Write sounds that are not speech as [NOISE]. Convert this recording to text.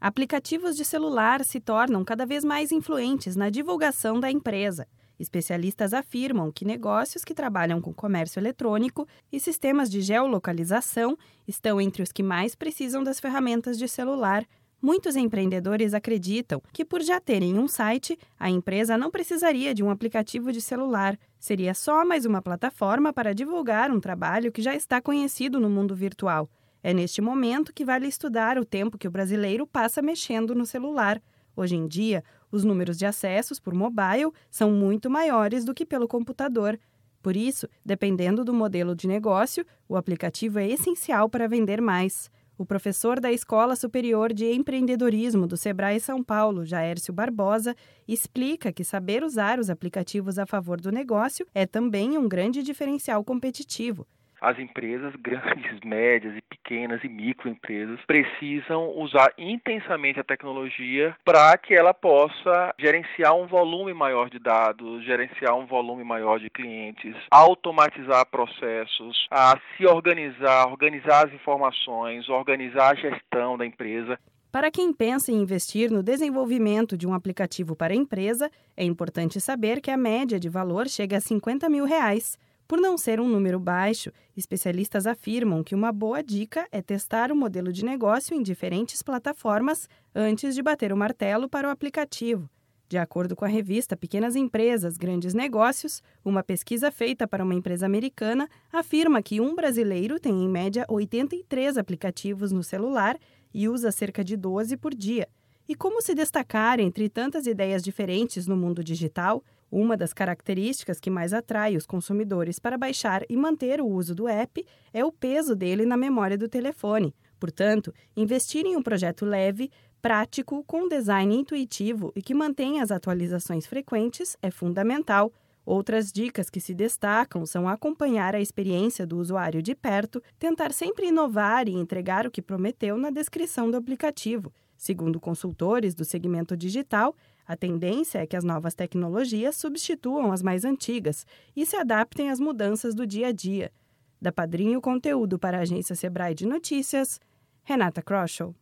Aplicativos de celular se tornam cada vez mais influentes na divulgação da empresa. Especialistas afirmam que negócios que trabalham com comércio eletrônico e sistemas de geolocalização estão entre os que mais precisam das ferramentas de celular. Muitos empreendedores acreditam que, por já terem um site, a empresa não precisaria de um aplicativo de celular. Seria só mais uma plataforma para divulgar um trabalho que já está conhecido no mundo virtual. É neste momento que vale estudar o tempo que o brasileiro passa mexendo no celular. Hoje em dia, os números de acessos por mobile são muito maiores do que pelo computador. Por isso, dependendo do modelo de negócio, o aplicativo é essencial para vender mais. O professor da Escola Superior de Empreendedorismo do Sebrae São Paulo, Jaércio Barbosa, explica que saber usar os aplicativos a favor do negócio é também um grande diferencial competitivo as empresas [LAUGHS] grandes, médias e pequenas e microempresas precisam usar intensamente a tecnologia para que ela possa gerenciar um volume maior de dados, gerenciar um volume maior de clientes, automatizar processos, a se organizar, organizar as informações, organizar a gestão da empresa. Para quem pensa em investir no desenvolvimento de um aplicativo para a empresa, é importante saber que a média de valor chega a 50 mil reais. Por não ser um número baixo, especialistas afirmam que uma boa dica é testar o modelo de negócio em diferentes plataformas antes de bater o martelo para o aplicativo. De acordo com a revista Pequenas Empresas, Grandes Negócios, uma pesquisa feita para uma empresa americana afirma que um brasileiro tem em média 83 aplicativos no celular e usa cerca de 12 por dia. E como se destacar entre tantas ideias diferentes no mundo digital? Uma das características que mais atrai os consumidores para baixar e manter o uso do app é o peso dele na memória do telefone. Portanto, investir em um projeto leve, prático, com design intuitivo e que mantenha as atualizações frequentes é fundamental. Outras dicas que se destacam são acompanhar a experiência do usuário de perto, tentar sempre inovar e entregar o que prometeu na descrição do aplicativo. Segundo consultores do segmento digital, a tendência é que as novas tecnologias substituam as mais antigas e se adaptem às mudanças do dia a dia. Da Padrinho Conteúdo para a agência Sebrae de Notícias, Renata Kroschel.